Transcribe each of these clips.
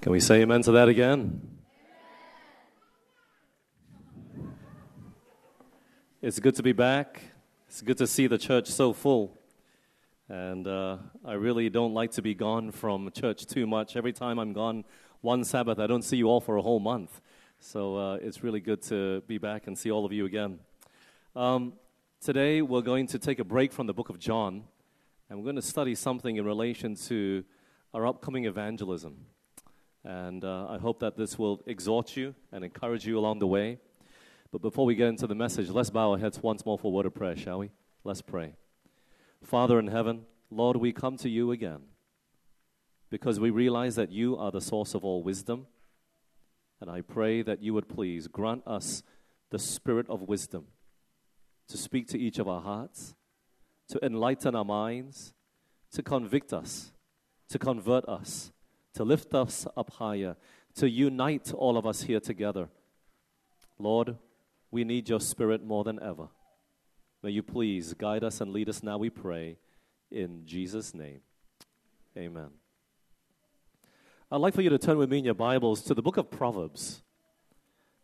Can we say amen to that again? It's good to be back. It's good to see the church so full. And uh, I really don't like to be gone from church too much. Every time I'm gone one Sabbath, I don't see you all for a whole month. So uh, it's really good to be back and see all of you again. Um, today, we're going to take a break from the book of John, and we're going to study something in relation to our upcoming evangelism. And uh, I hope that this will exhort you and encourage you along the way. But before we get into the message, let's bow our heads once more for a word of prayer, shall we? Let's pray. Father in heaven, Lord, we come to you again because we realize that you are the source of all wisdom. And I pray that you would please grant us the spirit of wisdom to speak to each of our hearts, to enlighten our minds, to convict us, to convert us to lift us up higher, to unite all of us here together. Lord, we need your spirit more than ever. May you please guide us and lead us now, we pray, in Jesus' name. Amen. I'd like for you to turn with me in your Bibles to the book of Proverbs.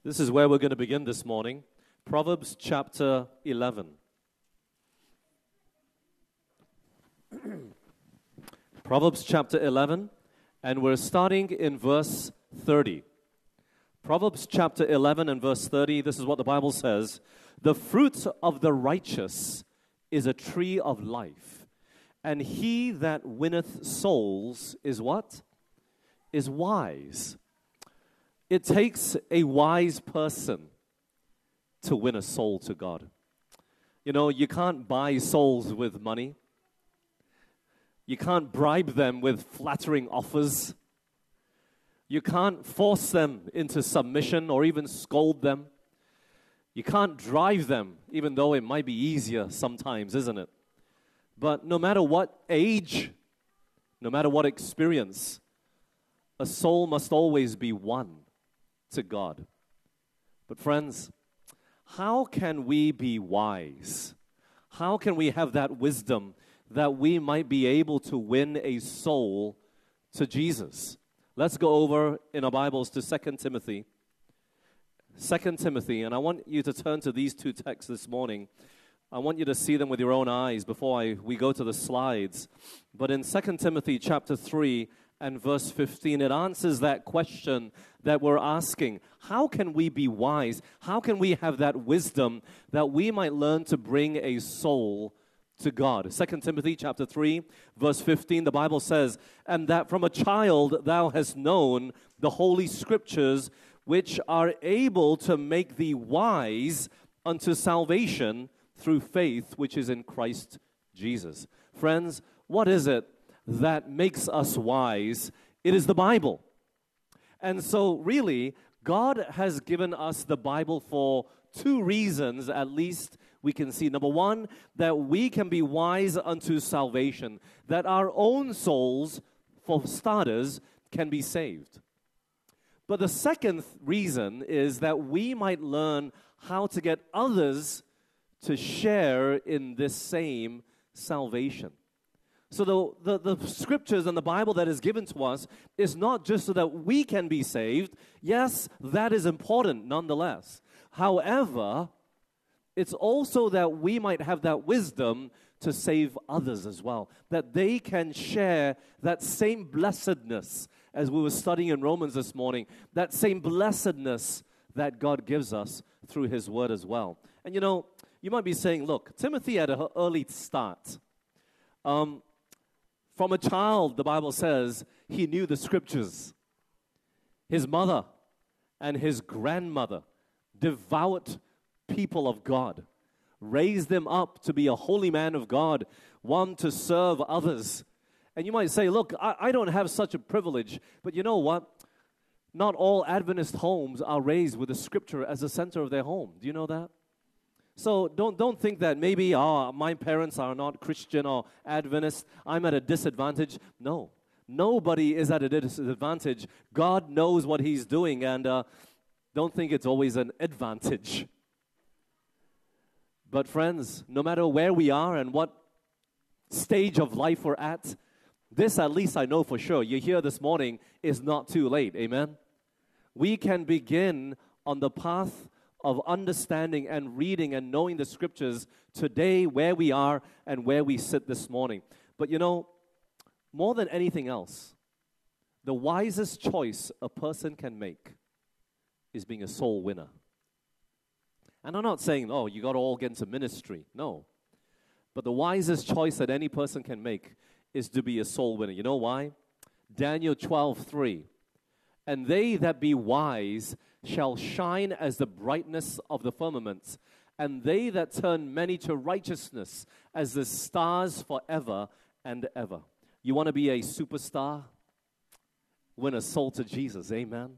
This is where we're going to begin this morning. Proverbs chapter 11. Proverbs chapter 11 and we're starting in verse 30. Proverbs chapter 11 and verse 30, this is what the Bible says The fruit of the righteous is a tree of life, and he that winneth souls is what? Is wise. It takes a wise person to win a soul to God. You know, you can't buy souls with money. You can't bribe them with flattering offers. You can't force them into submission or even scold them. You can't drive them, even though it might be easier sometimes, isn't it? But no matter what age, no matter what experience, a soul must always be won to God. But, friends, how can we be wise? How can we have that wisdom that we might be able to win a soul to Jesus. Let's go over in our Bibles to 2 Timothy. 2 Timothy, and I want you to turn to these two texts this morning. I want you to see them with your own eyes before I, we go to the slides. But in 2 Timothy chapter 3 and verse 15, it answers that question that we're asking. How can we be wise? How can we have that wisdom that we might learn to bring a soul to God. 2 Timothy chapter 3 verse 15 the Bible says, "And that from a child thou hast known the holy scriptures which are able to make thee wise unto salvation through faith which is in Christ Jesus." Friends, what is it that makes us wise? It is the Bible. And so really God has given us the Bible for two reasons at least we can see. Number one, that we can be wise unto salvation, that our own souls, for starters, can be saved. But the second reason is that we might learn how to get others to share in this same salvation. So, the, the, the, scriptures and the Bible that is given to us is not just so that we can be saved. Yes, that is important nonetheless. However, it's also that we might have that wisdom to save others as well, that they can share that same blessedness as we were studying in Romans this morning, that same blessedness that God gives us through His Word as well. And you know, you might be saying, look, Timothy had an early start. Um, from a child, the Bible says he knew the scriptures. His mother and his grandmother, devout people of God. Raise them up to be a holy man of God, one to serve others. And you might say, Look, I, I don't have such a privilege. But you know what? Not all Adventist homes are raised with the scripture as the center of their home. Do you know that? So don't, don't think that maybe oh, my parents are not Christian or Adventist. I'm at a disadvantage. No, nobody is at a disadvantage. God knows what He's doing, and uh, don't think it's always an advantage. But, friends, no matter where we are and what stage of life we're at, This, at least, I know for sure. You're here this morning is not too late. Amen? We can begin on the path of understanding and reading and knowing the scriptures today, where we are and where we sit this morning. But you know, more than anything else, the wisest choice a person can make is being a soul winner. And I'm not saying, oh, you got to all get into ministry. No. But the wisest choice that any person can make is to be a soul winner. You know why? Daniel 12, 3. And they that be wise shall shine as the brightness of the firmament, and they that turn many to righteousness as the stars forever and ever. You want to be a superstar? Win a soul to Jesus, amen.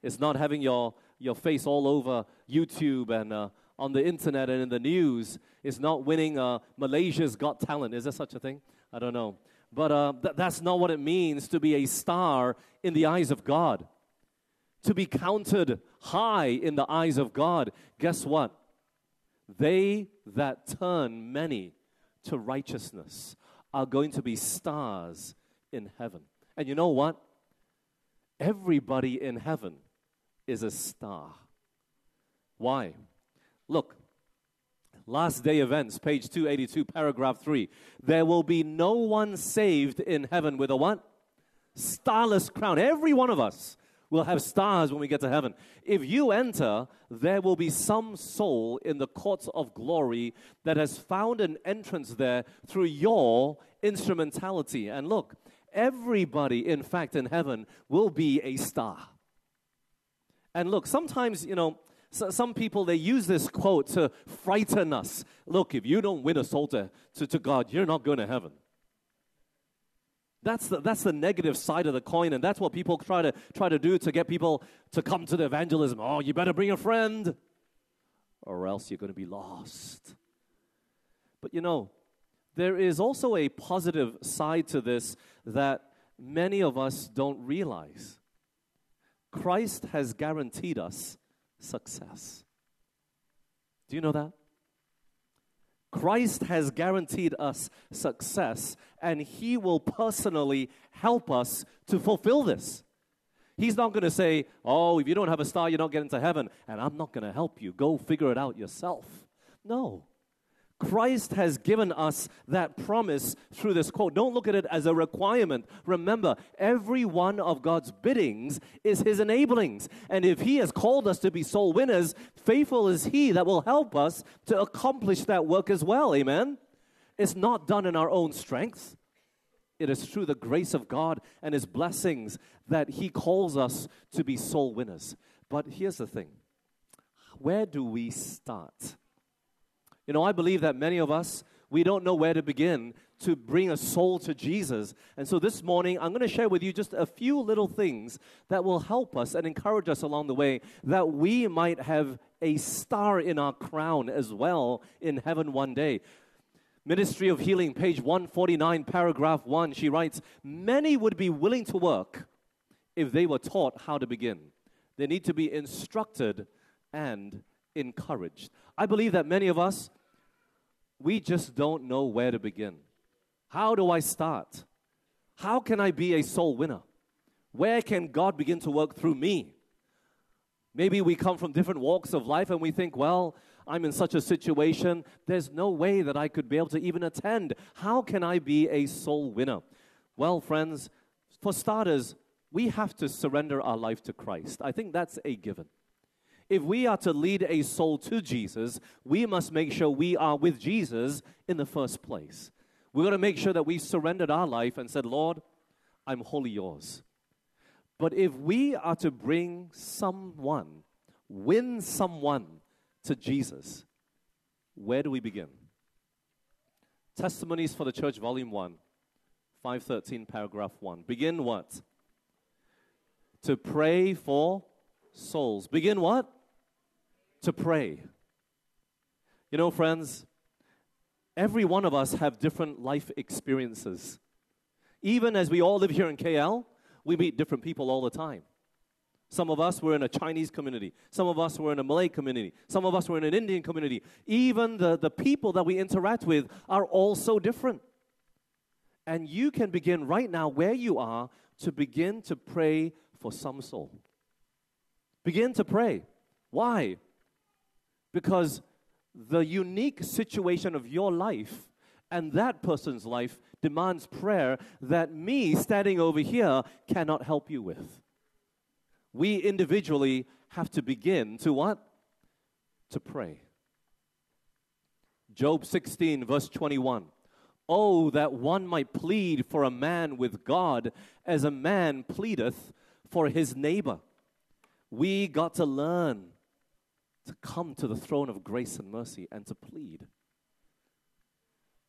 It's not having your, your face all over YouTube and uh, on the internet and in the news. is not winning uh, Malaysia's Got Talent. Is there such a thing? I don't know. But uh, th- that's not what it means to be a star in the eyes of God. To be counted high in the eyes of God. Guess what? They that turn many to righteousness are going to be stars in heaven. And you know what? Everybody in heaven is a star. Why? Look, last day events, page 282, paragraph 3. There will be no one saved in heaven with a what? Starless crown. Every one of us will have stars when we get to heaven. If you enter, there will be some soul in the courts of glory that has found an entrance there through your instrumentality. And look, everybody, in fact, in heaven will be a star. And look, sometimes, you know, so some people they use this quote to frighten us. Look, if you don't win a soul to, to, to God, you're not going to heaven. That's the, that's the negative side of the coin, and that's what people try to try to do to get people to come to the evangelism. Oh, you better bring a friend, or else you're going to be lost. But you know, there is also a positive side to this that many of us don't realize. Christ has guaranteed us success. Do you know that? Christ has guaranteed us success, and He will personally help us to fulfill this. He's not going to say, Oh, if you don't have a star, you're not getting to heaven, and I'm not going to help you. Go figure it out yourself. No. Christ has given us that promise through this quote. Don't look at it as a requirement. Remember, every one of God's biddings is His enablings. And if He has called us to be soul winners, faithful is He that will help us to accomplish that work as well. Amen? It's not done in our own strength. It is through the grace of God and His blessings that He calls us to be soul winners. But here's the thing where do we start? You know, I believe that many of us, we don't know where to begin to bring a soul to Jesus. And so this morning, I'm going to share with you just a few little things that will help us and encourage us along the way that we might have a star in our crown as well in heaven one day. Ministry of Healing, page 149, paragraph 1, she writes Many would be willing to work if they were taught how to begin. They need to be instructed and encouraged. I believe that many of us, we just don't know where to begin. How do I start? How can I be a soul winner? Where can God begin to work through me? Maybe we come from different walks of life and we think, well, I'm in such a situation, there's no way that I could be able to even attend. How can I be a soul winner? Well, friends, for starters, we have to surrender our life to Christ. I think that's a given. If we are to lead a soul to Jesus, we must make sure we are with Jesus in the first place. We're going to make sure that we surrendered our life and said, Lord, I'm wholly yours. But if we are to bring someone, win someone to Jesus, where do we begin? Testimonies for the Church, Volume 1, 513, paragraph 1. Begin what? To pray for souls. Begin what? To pray. You know, friends, every one of us have different life experiences. Even as we all live here in KL, we meet different people all the time. Some of us were in a Chinese community. Some of us were in a Malay community. Some of us were in an Indian community. Even the, the people that we interact with are all so different. And you can begin right now, where you are, to begin to pray for some soul. Begin to pray. Why? Because the unique situation of your life and that person's life demands prayer that me standing over here cannot help you with. We individually have to begin to what? To pray. Job 16, verse 21. Oh, that one might plead for a man with God as a man pleadeth for his neighbor. We got to learn to come to the throne of grace and mercy and to plead.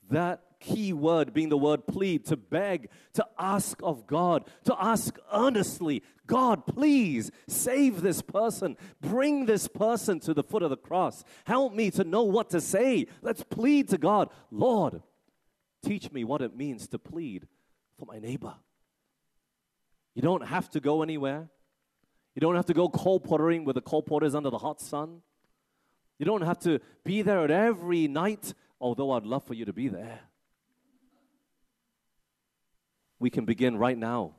That key word being the word plead, to beg, to ask of God, to ask earnestly, God, please save this person. Bring this person to the foot of the cross. Help me to know what to say. Let's plead to God. Lord, teach me what it means to plead for my neighbor. You don't have to go anywhere. You don't have to go colportering with the colporters under the hot sun. You don't have to be there at every night, although I'd love for you to be there. We can begin right now,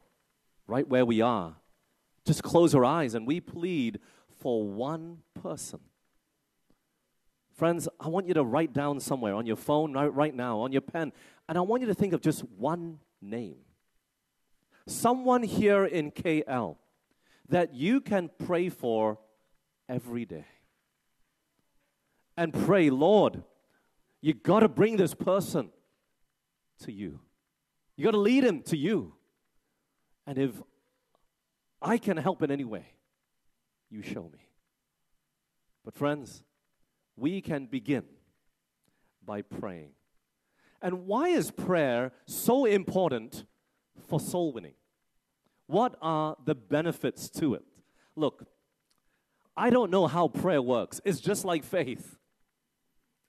right where we are. Just close our eyes and we plead for one person. Friends, I want you to write down somewhere on your phone right, right now, on your pen, and I want you to think of just one name. Someone here in KL that you can pray for every day and pray, Lord, you got to bring this person to you. You got to lead him to you. And if I can help in any way, you show me. But, friends, we can begin by praying. And why is prayer so important for soul winning? What are the benefits to it? Look, I don't know how prayer works. It's just like faith.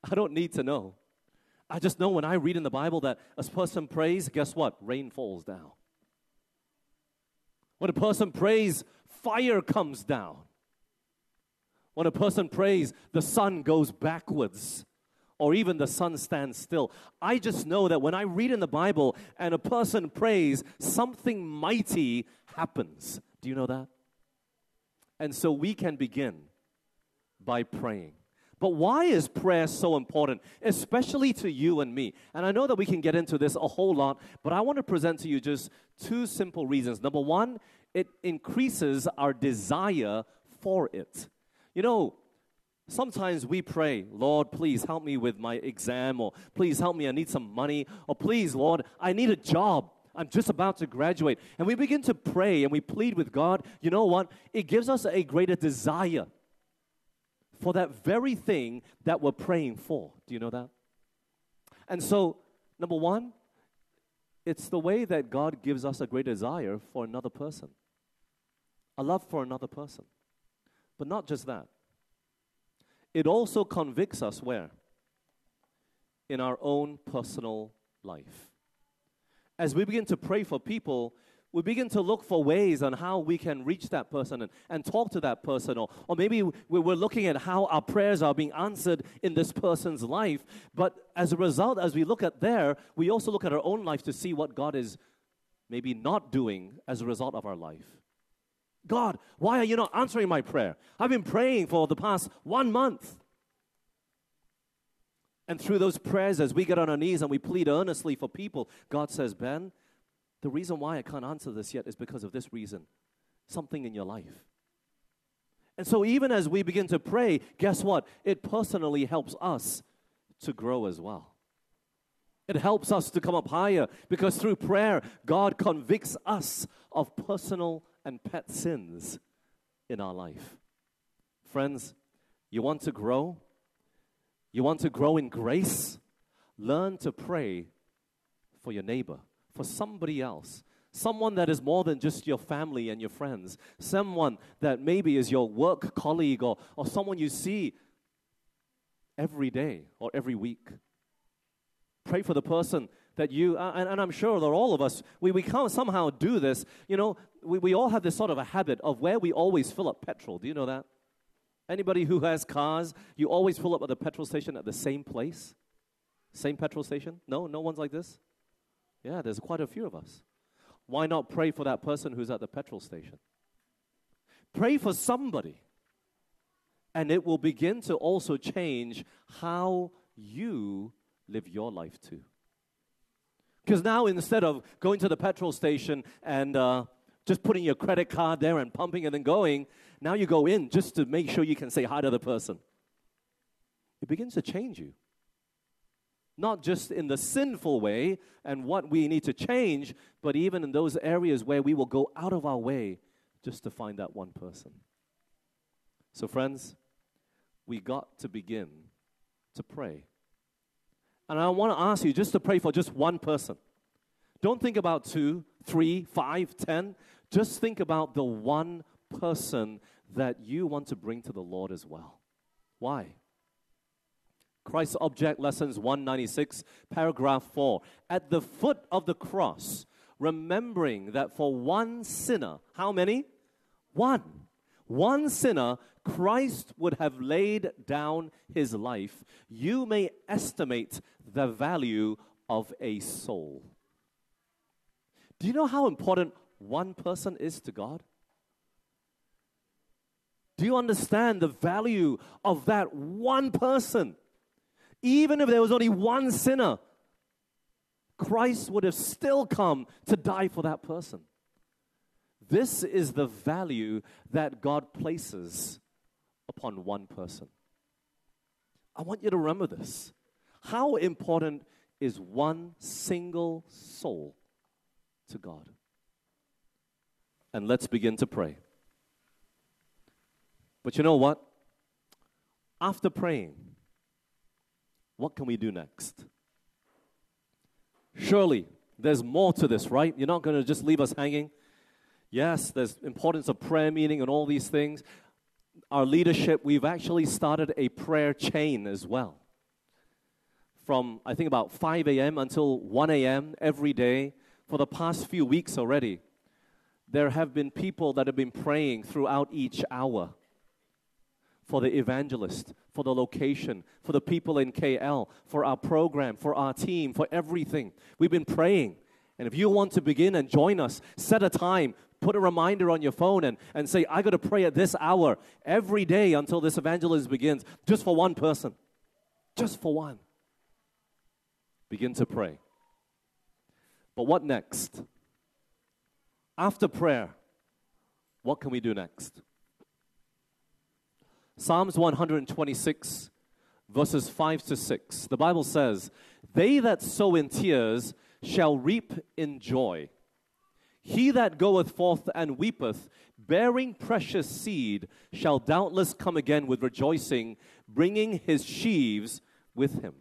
I don't need to know. I just know when I read in the Bible that a person prays, guess what? Rain falls down. When a person prays, fire comes down. When a person prays, the sun goes backwards or even the sun stands still. I just know that when I read in the Bible and a person prays, something mighty happens. Do you know that? And so we can begin by praying. But why is prayer so important, especially to you and me? And I know that we can get into this a whole lot, but I want to present to you just two simple reasons. Number one, it increases our desire for it. You know, sometimes we pray, Lord, please help me with my exam, or please help me, I need some money, or please, Lord, I need a job. I'm just about to graduate. And we begin to pray and we plead with God. You know what? It gives us a greater desire for that very thing that we're praying for. Do you know that? And so, number one, it's the way that God gives us a great desire for another person, a love for another person. But not just that, it also convicts us where? In our own personal life. As we begin to pray for people, we begin to look for ways on how we can reach that person and, and talk to that person. Or, or maybe we're looking at how our prayers are being answered in this person's life. But as a result, as we look at there, we also look at our own life to see what God is maybe not doing as a result of our life. God, why are you not answering my prayer? I've been praying for the past one month. And through those prayers, as we get on our knees and we plead earnestly for people, God says, Ben, the reason why I can't answer this yet is because of this reason something in your life. And so, even as we begin to pray, guess what? It personally helps us to grow as well. It helps us to come up higher because through prayer, God convicts us of personal and pet sins in our life. Friends, you want to grow? You want to grow in grace? Learn to pray for your neighbor for somebody else. Someone that is more than just your family and your friends. Someone that maybe is your work colleague or, or someone you see every day or every week. Pray for the person that you, uh, and, and, I'm sure that all of us, we, we can't somehow do this. You know, we, we all have this sort of a habit of where we always fill up petrol. Do you know that? Anybody who has cars, you always fill up at the petrol station at the same place? Same petrol station? No, no one's like this? Yeah, there's quite a few of us. Why not pray for that person who's at the petrol station? Pray for somebody, and it will begin to also change how you live your life too. Because now instead of going to the petrol station and uh, just putting your credit card there and pumping it and going, now you go in just to make sure you can say hi to the person. It begins to change you. Not just in the sinful way and what we need to change, but even in those areas where we will go out of our way just to find that one person. So, friends, we got to begin to pray. And I want to ask you just to pray for just one person. Don't think about two, three, five, ten. Just think about the one person that you want to bring to the Lord as well. Why? Christ's Object Lessons 196, paragraph 4. At the foot of the cross, remembering that for one sinner, how many? One. One sinner, Christ would have laid down his life. You may estimate the value of a soul. Do you know how important one person is to God? Do you understand the value of that one person? Even if there was only one sinner, Christ would have still come to die for that person. This is the value that God places upon one person. I want you to remember this. How important is one single soul to God? And let's begin to pray. But you know what? After praying, what can we do next? Surely there's more to this, right? You're not going to just leave us hanging. Yes, there's importance of prayer meeting and all these things. Our leadership, we've actually started a prayer chain as well. From I think about 5 a.m. until 1 a.m. every day for the past few weeks already. There have been people that have been praying throughout each hour for the evangelist, for the location, for the people in KL, for our program, for our team, for everything. We've been praying. And if you want to begin and join us, set a time, put a reminder on your phone and, and say, I got to pray at this hour every day until this evangelism begins, just for one person. Just for one. Begin to pray. But what next? After prayer, what can we do next? Psalms 126, verses 5 to 6. The Bible says, They that sow in tears shall reap in joy. He that goeth forth and weepeth, bearing precious seed, shall doubtless come again with rejoicing, bringing his sheaves with him.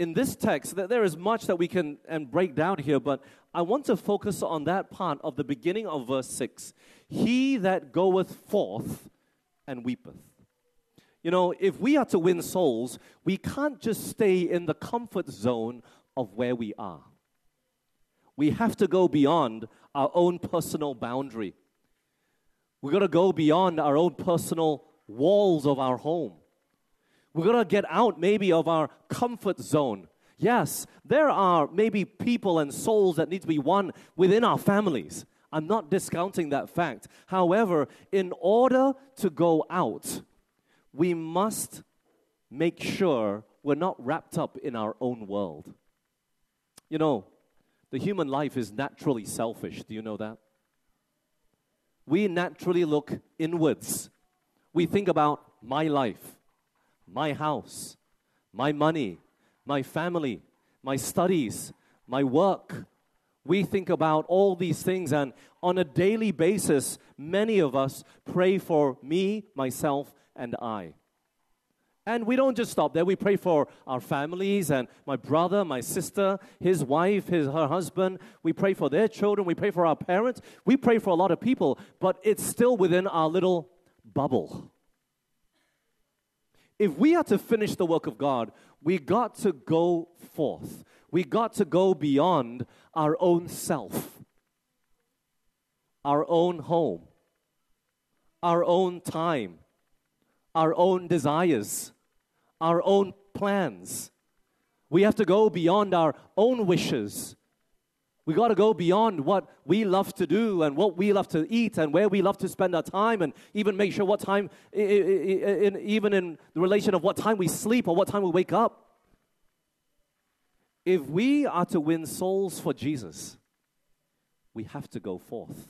In this text, there is much that we can and break down here, but I want to focus on that part of the beginning of verse 6. He that goeth forth and weepeth. You know, if we are to win souls, we can't just stay in the comfort zone of where we are. We have to go beyond our own personal boundary. We've got to go beyond our own personal walls of our home. We've got to get out maybe of our comfort zone. Yes, there are maybe people and souls that need to be won within our families. I'm not discounting that fact. However, in order to go out, we must make sure we're not wrapped up in our own world. You know, the human life is naturally selfish. Do you know that? We naturally look inwards. We think about my life, my house, my money, my family, my studies, my work, we think about all these things, and on a daily basis, many of us pray for me, myself, and I. And we don't just stop there. We pray for our families and my brother, my sister, his wife, his, her husband. We pray for their children. We pray for our parents. We pray for a lot of people, but it's still within our little bubble. If we are to finish the work of God, we got to go forth we got to go beyond our own self, our own home, our own time, our own desires, our own plans. We have to go beyond our own wishes. We got to go beyond what we love to do and what we love to eat and where we love to spend our time and even make sure what time, even in the relation of what time we sleep or what time we wake up. If we are to win souls for Jesus, we have to go forth.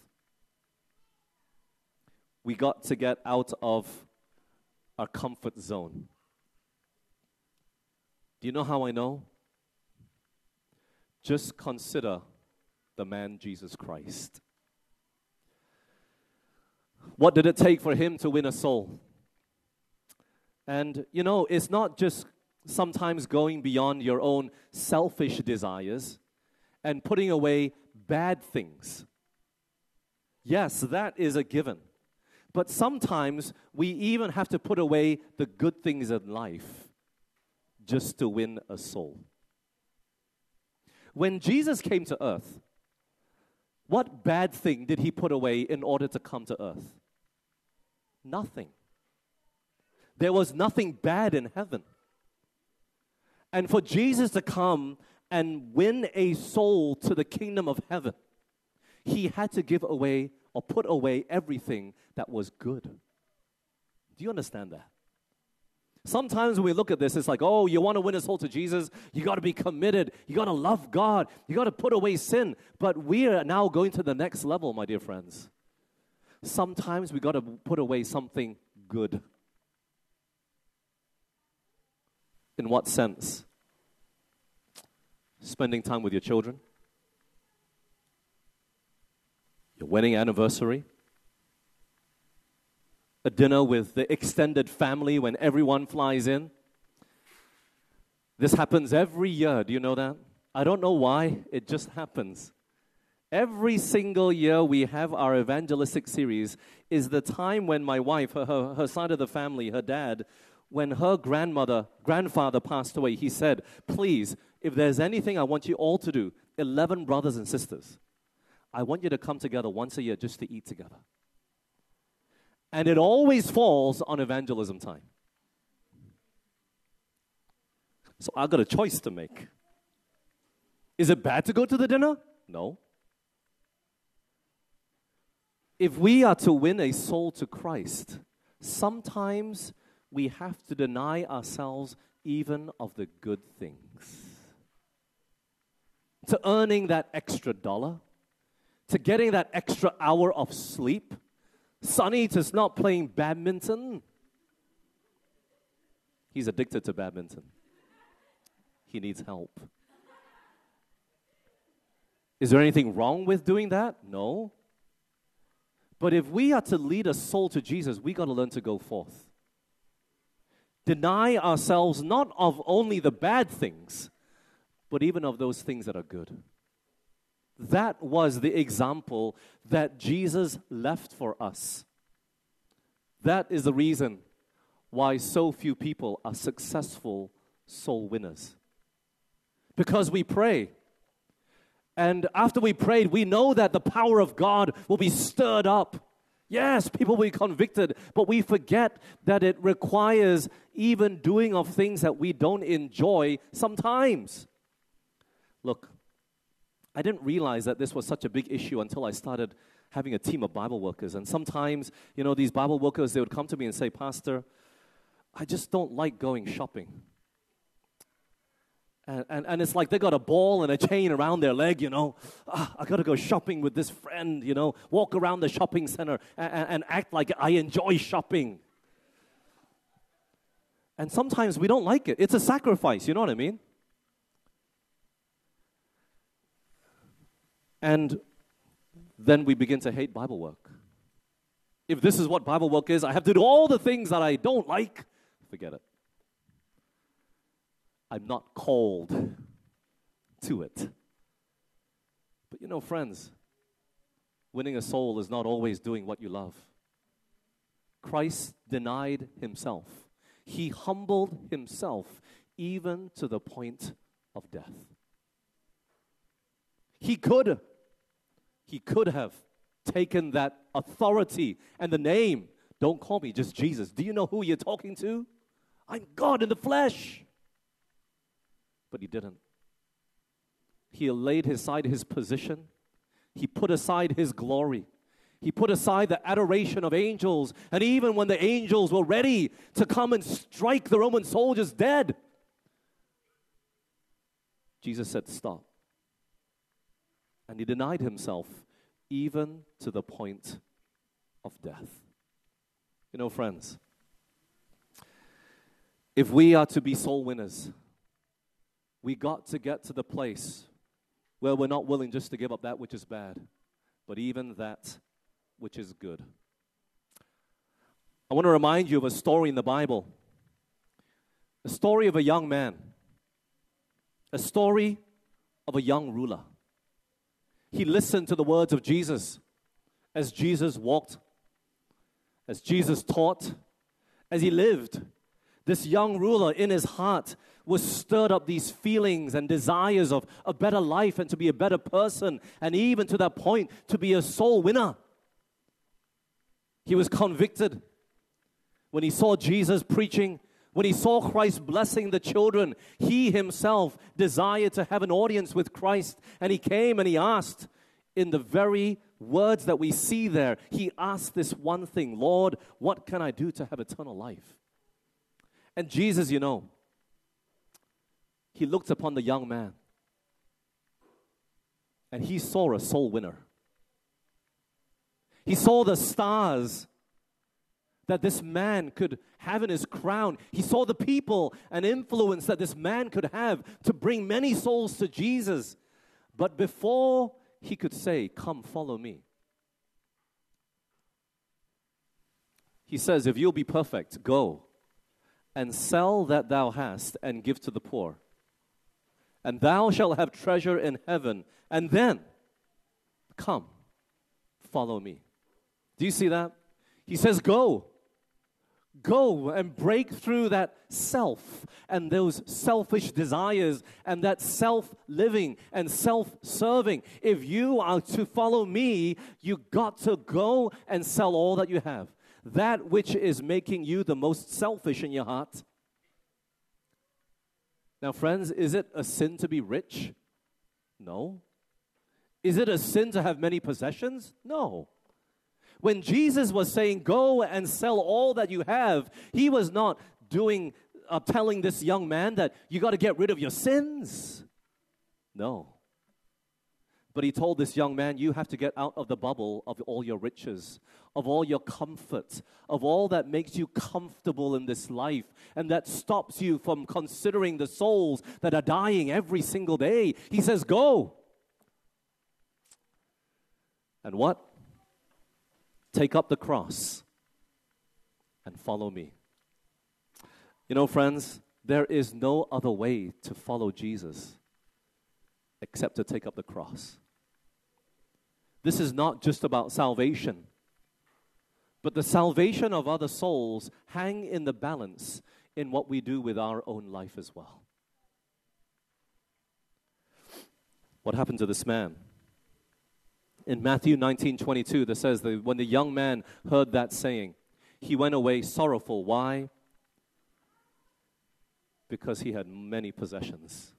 We got to get out of our comfort zone. Do you know how I know? Just consider the man Jesus Christ. What did it take for him to win a soul? And you know, it's not just sometimes going beyond your own selfish desires and putting away bad things. Yes, that is a given. But sometimes we even have to put away the good things in life just to win a soul. When Jesus came to earth, what bad thing did he put away in order to come to earth? Nothing. There was nothing bad in heaven. And for Jesus to come and win a soul to the kingdom of heaven, he had to give away or put away everything that was good. Do you understand that? Sometimes when we look at this, it's like, oh, you want to win a soul to Jesus? You got to be committed. You got to love God. You got to put away sin. But we are now going to the next level, my dear friends. Sometimes we got to put away something good. In what sense? Spending time with your children, your wedding anniversary, a dinner with the extended family when everyone flies in. This happens every year. Do you know that? I don't know why, it just happens. Every single year we have our evangelistic series is the time when my wife, her, her, her side of the family, her dad, when her grandmother, grandfather passed away, he said, Please, if there's anything I want you all to do, 11 brothers and sisters, I want you to come together once a year just to eat together. And it always falls on evangelism time. So I got a choice to make. Is it bad to go to the dinner? No. If we are to win a soul to Christ, sometimes we have to deny ourselves even of the good things. To earning that extra dollar, to getting that extra hour of sleep, Sonny is not playing badminton. He's addicted to badminton. He needs help. Is there anything wrong with doing that? No. But if we are to lead a soul to Jesus, we got to learn to go forth. Deny ourselves not of only the bad things, but even of those things that are good. That was the example that Jesus left for us. That is the reason why so few people are successful soul winners. Because we pray. And after we prayed, we know that the power of God will be stirred up. Yes, people will be convicted, but we forget that it requires even doing of things that we don't enjoy sometimes. Look, I didn't realize that this was such a big issue until I started having a team of Bible workers. And sometimes, you know, these Bible workers, they would come to me and say, Pastor, I just don't like going shopping. And, and, and it's like they got a ball and a chain around their leg, you know. Ah, I got to go shopping with this friend, you know, walk around the shopping center and, and act like I enjoy shopping. And sometimes we don't like it. It's a sacrifice, you know what I mean? And then we begin to hate Bible work. If this is what Bible work is, I have to do all the things that I don't like. Forget it. I'm not called to it. But you know, friends, winning a soul is not always doing what you love. Christ denied himself, he humbled himself even to the point of death. He could, he could have taken that authority and the name. Don't call me just Jesus. Do you know who you're talking to? I'm God in the flesh. But he didn't. He laid aside his position, he put aside his glory. He put aside the adoration of angels, and even when the angels were ready to come and strike the Roman soldiers dead, Jesus said, Stop. And he denied himself even to the point of death. You know, friends, if we are to be soul winners, we got to get to the place where we're not willing just to give up that which is bad, but even that which is good. I want to remind you of a story in the Bible a story of a young man, a story of a young ruler. He listened to the words of Jesus as Jesus walked, as Jesus taught, as he lived. This young ruler in his heart was stirred up these feelings and desires of a better life and to be a better person, and even to that point to be a soul winner. He was convicted when he saw Jesus preaching, when he saw Christ blessing the children. He himself desired to have an audience with Christ, and he came and he asked, in the very words that we see there, he asked this one thing Lord, what can I do to have eternal life? And Jesus, you know, he looked upon the young man and he saw a soul winner. He saw the stars that this man could have in his crown. He saw the people and influence that this man could have to bring many souls to Jesus. But before he could say, Come, follow me, he says, If you'll be perfect, go and sell that thou hast and give to the poor. And thou shalt have treasure in heaven. And then come, follow me. Do you see that? He says, Go. Go and break through that self and those selfish desires and that self living and self serving. If you are to follow me, you got to go and sell all that you have. That which is making you the most selfish in your heart. Now, friends, is it a sin to be rich? No. Is it a sin to have many possessions? No. When Jesus was saying, Go and sell all that you have, he was not doing, uh, telling this young man that you got to get rid of your sins. No. But he told this young man, You have to get out of the bubble of all your riches, of all your comfort, of all that makes you comfortable in this life, and that stops you from considering the souls that are dying every single day. He says, Go. And what? Take up the cross and follow me. You know, friends, there is no other way to follow Jesus except to take up the cross. This is not just about salvation, but the salvation of other souls hang in the balance in what we do with our own life as well. What happened to this man? in Matthew 19 22, that says that when the young man heard that saying, he went away sorrowful. Why? Because he had many possessions.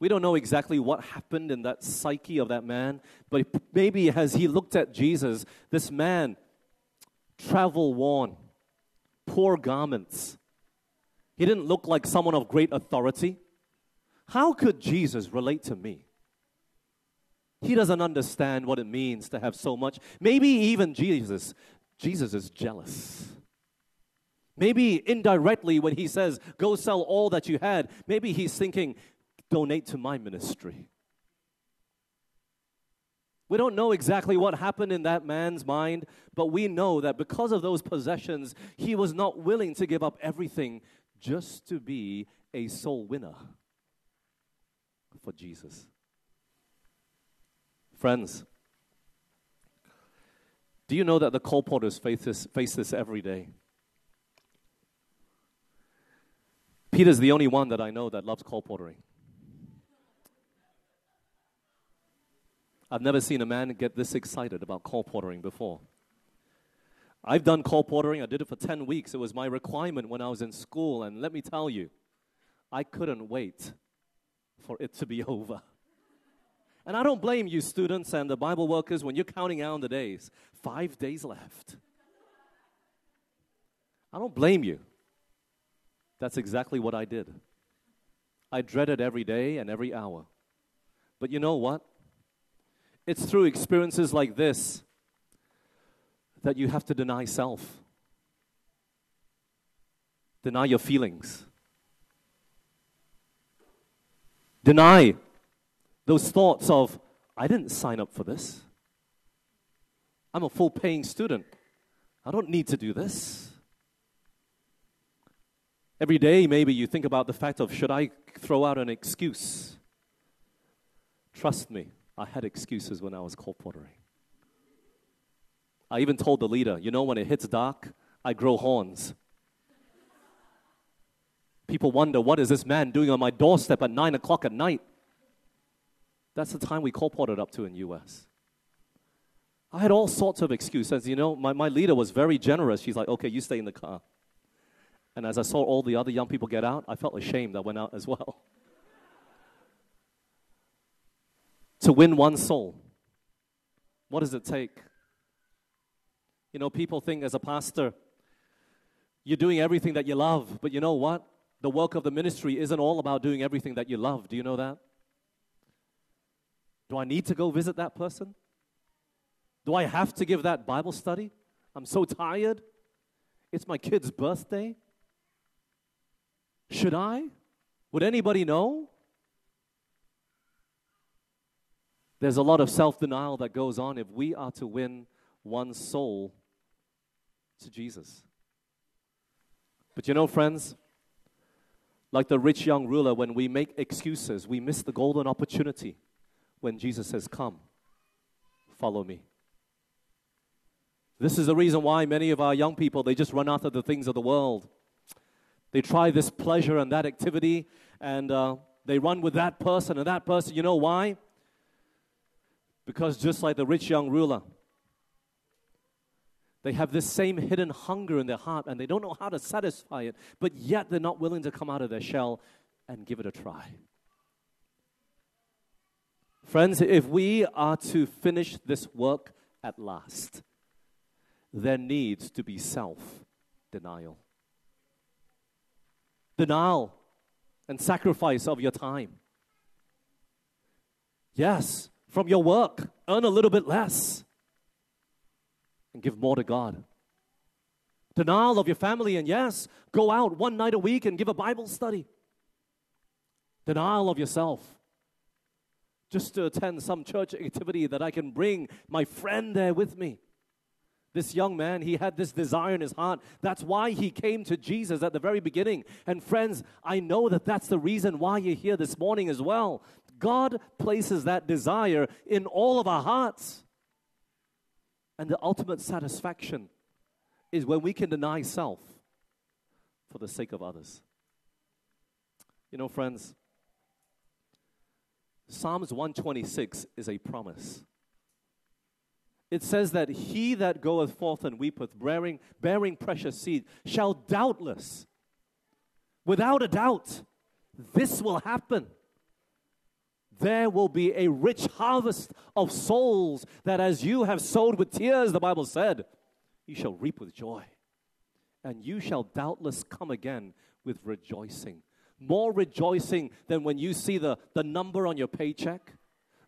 We don't know exactly what happened in that psyche of that man, but maybe as he looked at Jesus, this man, travel worn, poor garments, he didn't look like someone of great authority. How could Jesus relate to me? He doesn't understand what it means to have so much. Maybe even Jesus, Jesus is jealous. Maybe indirectly, when he says, Go sell all that you had, maybe he's thinking, Donate to my ministry. We don't know exactly what happened in that man's mind, but we know that because of those possessions, he was not willing to give up everything just to be a soul winner for Jesus. Friends, do you know that the colporteurs face this, face this every day? Peter's the only one that I know that loves colportering. I've never seen a man get this excited about colportering before. I've done colportering. I did it for 10 weeks. It was my requirement when I was in school. And let me tell you, I couldn't wait for it to be over. And I don't blame you, students and the Bible workers, when you're counting out the days. Five days left. I don't blame you. That's exactly what I did. I dreaded every day and every hour. But you know what? It's through experiences like this that you have to deny self, deny your feelings, deny those thoughts of, I didn't sign up for this. I'm a full paying student. I don't need to do this. Every day, maybe you think about the fact of, should I throw out an excuse? Trust me, I had excuses when I was colporteuring. I even told the leader, you know, when it hits dark, I grow horns. People wonder, what is this man doing on my doorstep at 9 o'clock at night? That's the time we colporteured up to in U.S. I had all sorts of excuses. You know, my, my leader was very generous. She's like, okay, you stay in the car. And as I saw all the other young people get out, I felt ashamed. I went out as well. To win one soul, what does it take? You know, people think as a pastor, you're doing everything that you love, but you know what? The work of the ministry isn't all about doing everything that you love. Do you know that? Do I need to go visit that person? Do I have to give that Bible study? I'm so tired. It's my kid's birthday. Should I? Would anybody know? There's a lot of self denial that goes on if we are to win one soul to Jesus. But you know, friends, like the rich young ruler, when we make excuses, we miss the golden opportunity when Jesus says, Come, follow me. This is the reason why many of our young people, they just run after the things of the world. They try this pleasure and that activity, and uh, they run with that person and that person. You know why? Because just like the rich young ruler, they have this same hidden hunger in their heart and they don't know how to satisfy it, but yet they're not willing to come out of their shell and give it a try. Friends, if we are to finish this work at last, there needs to be self denial. Denial and sacrifice of your time. Yes, from your work, earn a little bit less and give more to God. Denial of your family, and yes, go out one night a week and give a Bible study. Denial of yourself. Just to attend some church activity that I can bring my friend there with me. This young man, he had this desire in his heart. That's why he came to Jesus at the very beginning. And friends, I know that that's the reason why you're here this morning as well. God places that desire in all of our hearts. And the ultimate satisfaction is when we can deny self for the sake of others. You know, friends, Psalms 126 is a promise. It says that he that goeth forth and weepeth, bearing, bearing precious seed, shall doubtless, without a doubt, this will happen there will be a rich harvest of souls that as you have sowed with tears, the Bible said, you shall reap with joy. And you shall doubtless come again with rejoicing. More rejoicing than when you see the, the number on your paycheck.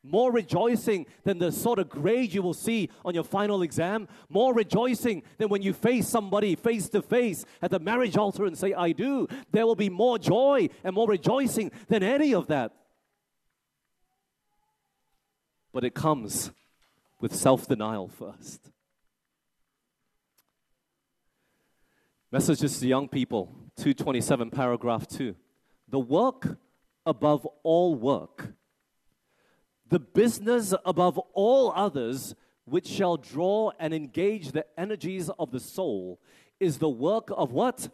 More rejoicing than the sort of grade you will see on your final exam. More rejoicing than when you face somebody face to face at the marriage altar and say, I do. There will be more joy and more rejoicing than any of that. But it comes with self denial first. Messages to young people, 227, paragraph 2. The work above all work, the business above all others, which shall draw and engage the energies of the soul, is the work of what?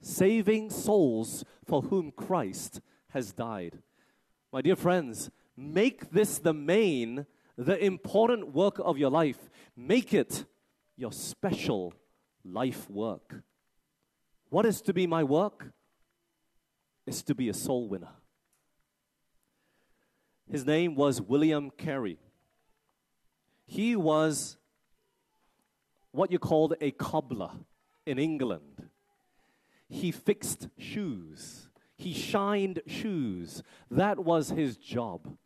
Saving souls for whom Christ has died. My dear friends, Make this the main, the important work of your life. Make it your special life work. What is to be my work? is to be a soul winner. His name was William Carey. He was what you called a cobbler in England. He fixed shoes, he shined shoes. That was his job.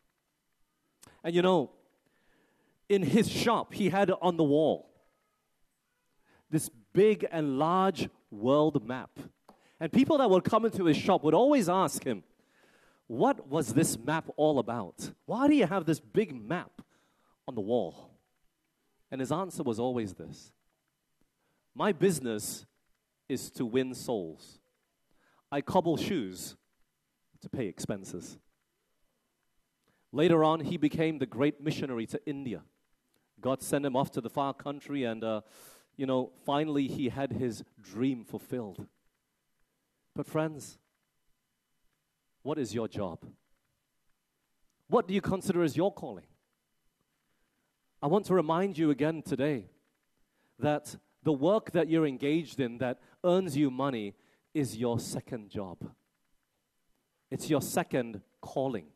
And you know, in his shop, he had on the wall this big and large world map. And people that would come into his shop would always ask him, What was this map all about? Why do you have this big map on the wall? And his answer was always this My business is to win souls. I cobble shoes to pay expenses. Later on, he became the great missionary to India. God sent him off to the far country, and, uh, you know, finally he had his dream fulfilled. But, friends, what is your job? What do you consider as your calling? I want to remind you again today that the work that you're engaged in that earns you money is your second job. It's your second calling.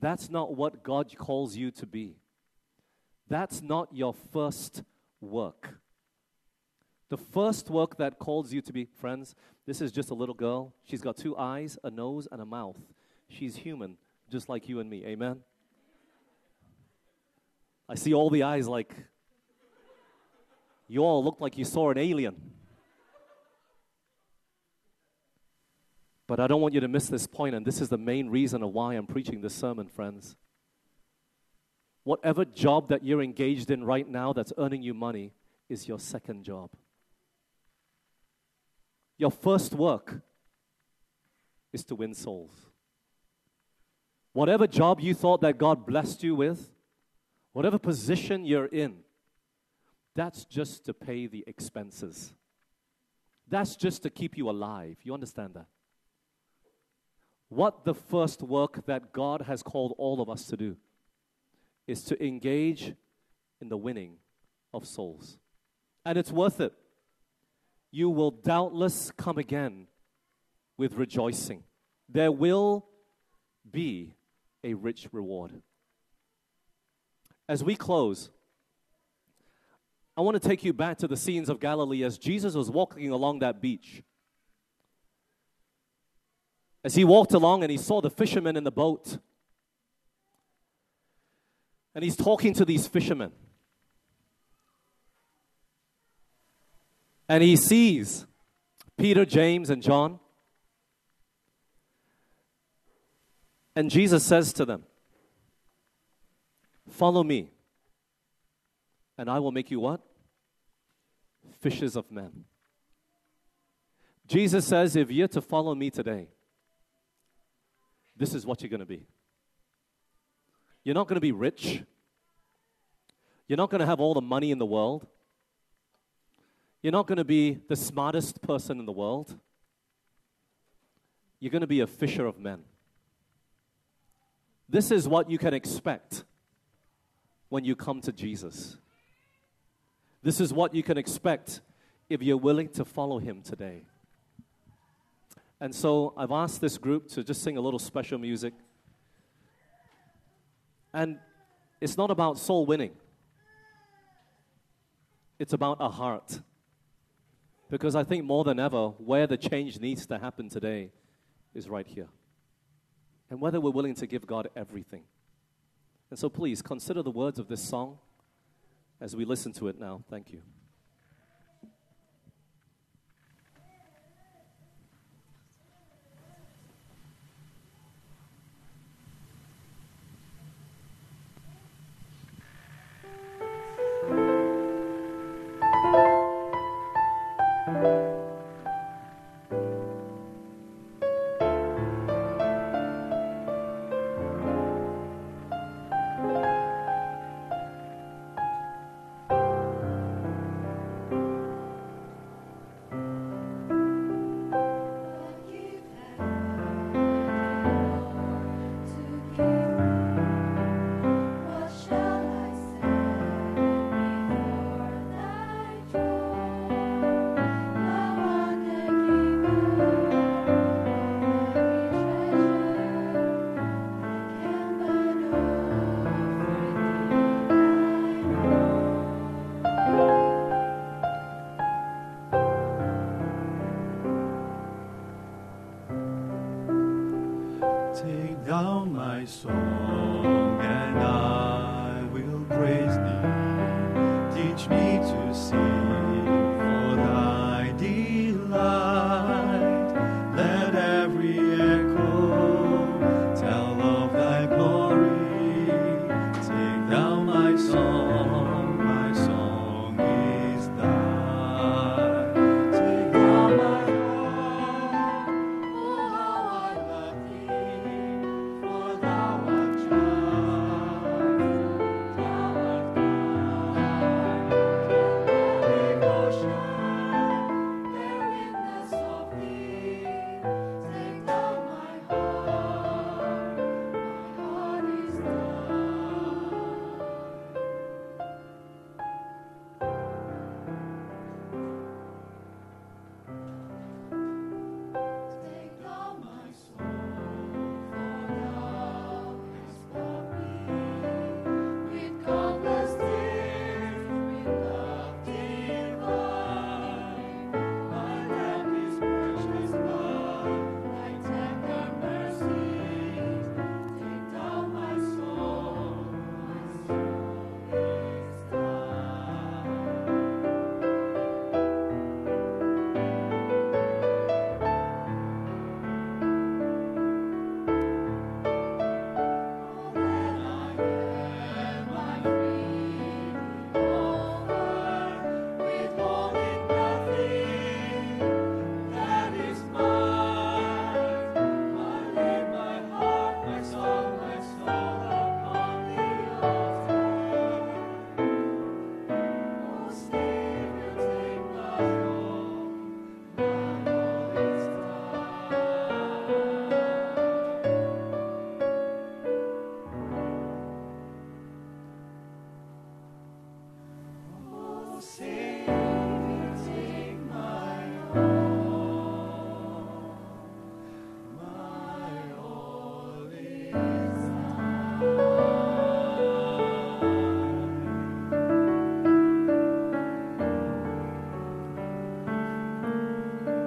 That's not what God calls you to be. That's not your first work. The first work that calls you to be, friends, this is just a little girl. She's got two eyes, a nose, and a mouth. She's human, just like you and me. Amen? I see all the eyes like, you all look like you saw an alien. But I don't want you to miss this point, and this is the main reason of why I'm preaching this sermon, friends. Whatever job that you're engaged in right now that's earning you money is your second job. Your first work is to win souls. Whatever job you thought that God blessed you with, whatever position you're in, that's just to pay the expenses. That's just to keep you alive. You understand that? What the first work that God has called all of us to do is to engage in the winning of souls. And it's worth it. You will doubtless come again with rejoicing. There will be a rich reward. As we close, I want to take you back to the scenes of Galilee as Jesus was walking along that beach. As he walked along and he saw the fishermen in the boat, and he's talking to these fishermen. And he sees Peter, James, and John. And Jesus says to them, Follow me, and I will make you what? Fishers of men. Jesus says, If you're to follow me today, this is what you're going to be. You're not going to be rich. You're not going to have all the money in the world. You're not going to be the smartest person in the world. You're going to be a fisher of men. This is what you can expect when you come to Jesus. This is what you can expect if you're willing to follow him today. And so I've asked this group to just sing a little special music. And it's not about soul winning, it's about a heart. Because I think more than ever, where the change needs to happen today is right here. And whether we're willing to give God everything. And so please consider the words of this song as we listen to it now. Thank you.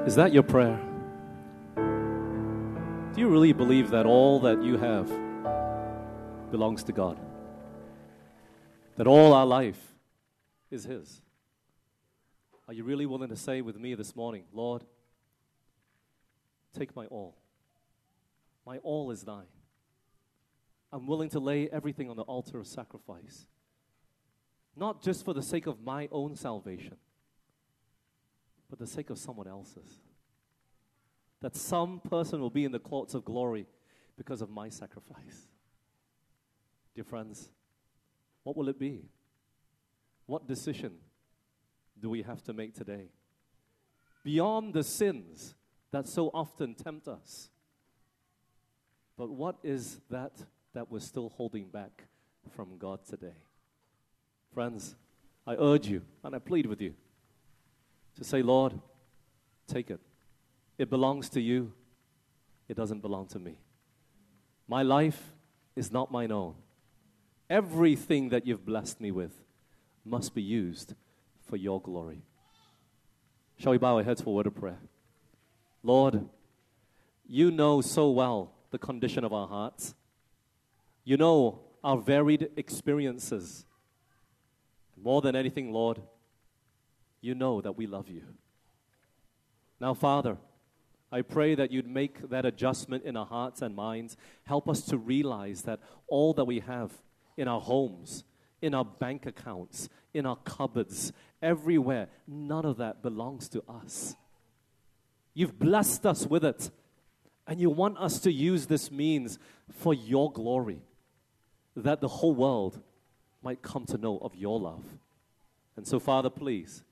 Is that your prayer? Do you really believe that all that you have belongs to God? That all our life is His? Are you really willing to say with me this morning, Lord, take my all? My all is thine. I'm willing to lay everything on the altar of sacrifice, not just for the sake of my own salvation, but the sake of someone else's. That some person will be in the courts of glory because of my sacrifice. Dear friends, what will it be? What decision do we have to make today? Beyond the sins that so often tempt us. But what is that that we're still holding back from God today? Friends, I urge you and I plead with you to say, Lord, take it. It belongs to you. It doesn't belong to me. My life is not mine own. Everything that you've blessed me with must be used for your glory. Shall we bow our heads for a word of prayer? Lord, you know so well the condition of our hearts. You know our varied experiences. More than anything, Lord, you know that we love you. Now, Father, I pray that you'd make that adjustment in our hearts and minds. Help us to realize that all that we have in our homes, in our bank accounts, in our cupboards, everywhere, none of that belongs to us. You've blessed us with it, and you want us to use this means for your glory, that the whole world might come to know of your love. And so, Father, please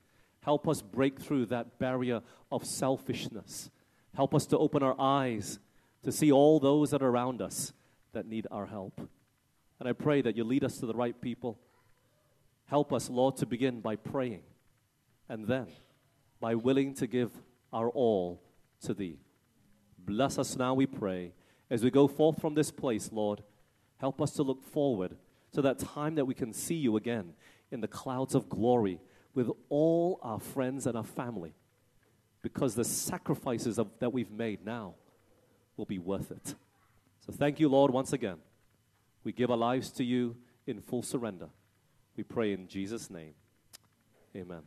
help us break through that barrier of selfishness. Help us to open our eyes to see all those that are around us that need our help. And I pray that you lead us to the right people. Help us, Lord, to begin by praying and then by willing to give our all to Thee. Bless us now, we pray. As we go forth from this place, Lord, help us to look forward to that time that we can see You again in the clouds of glory with all our friends and our family because the sacrifices of, that we've made now will be worth it. So thank you, Lord, once again We give our lives to you in full surrender. We pray in Jesus' name. Amen.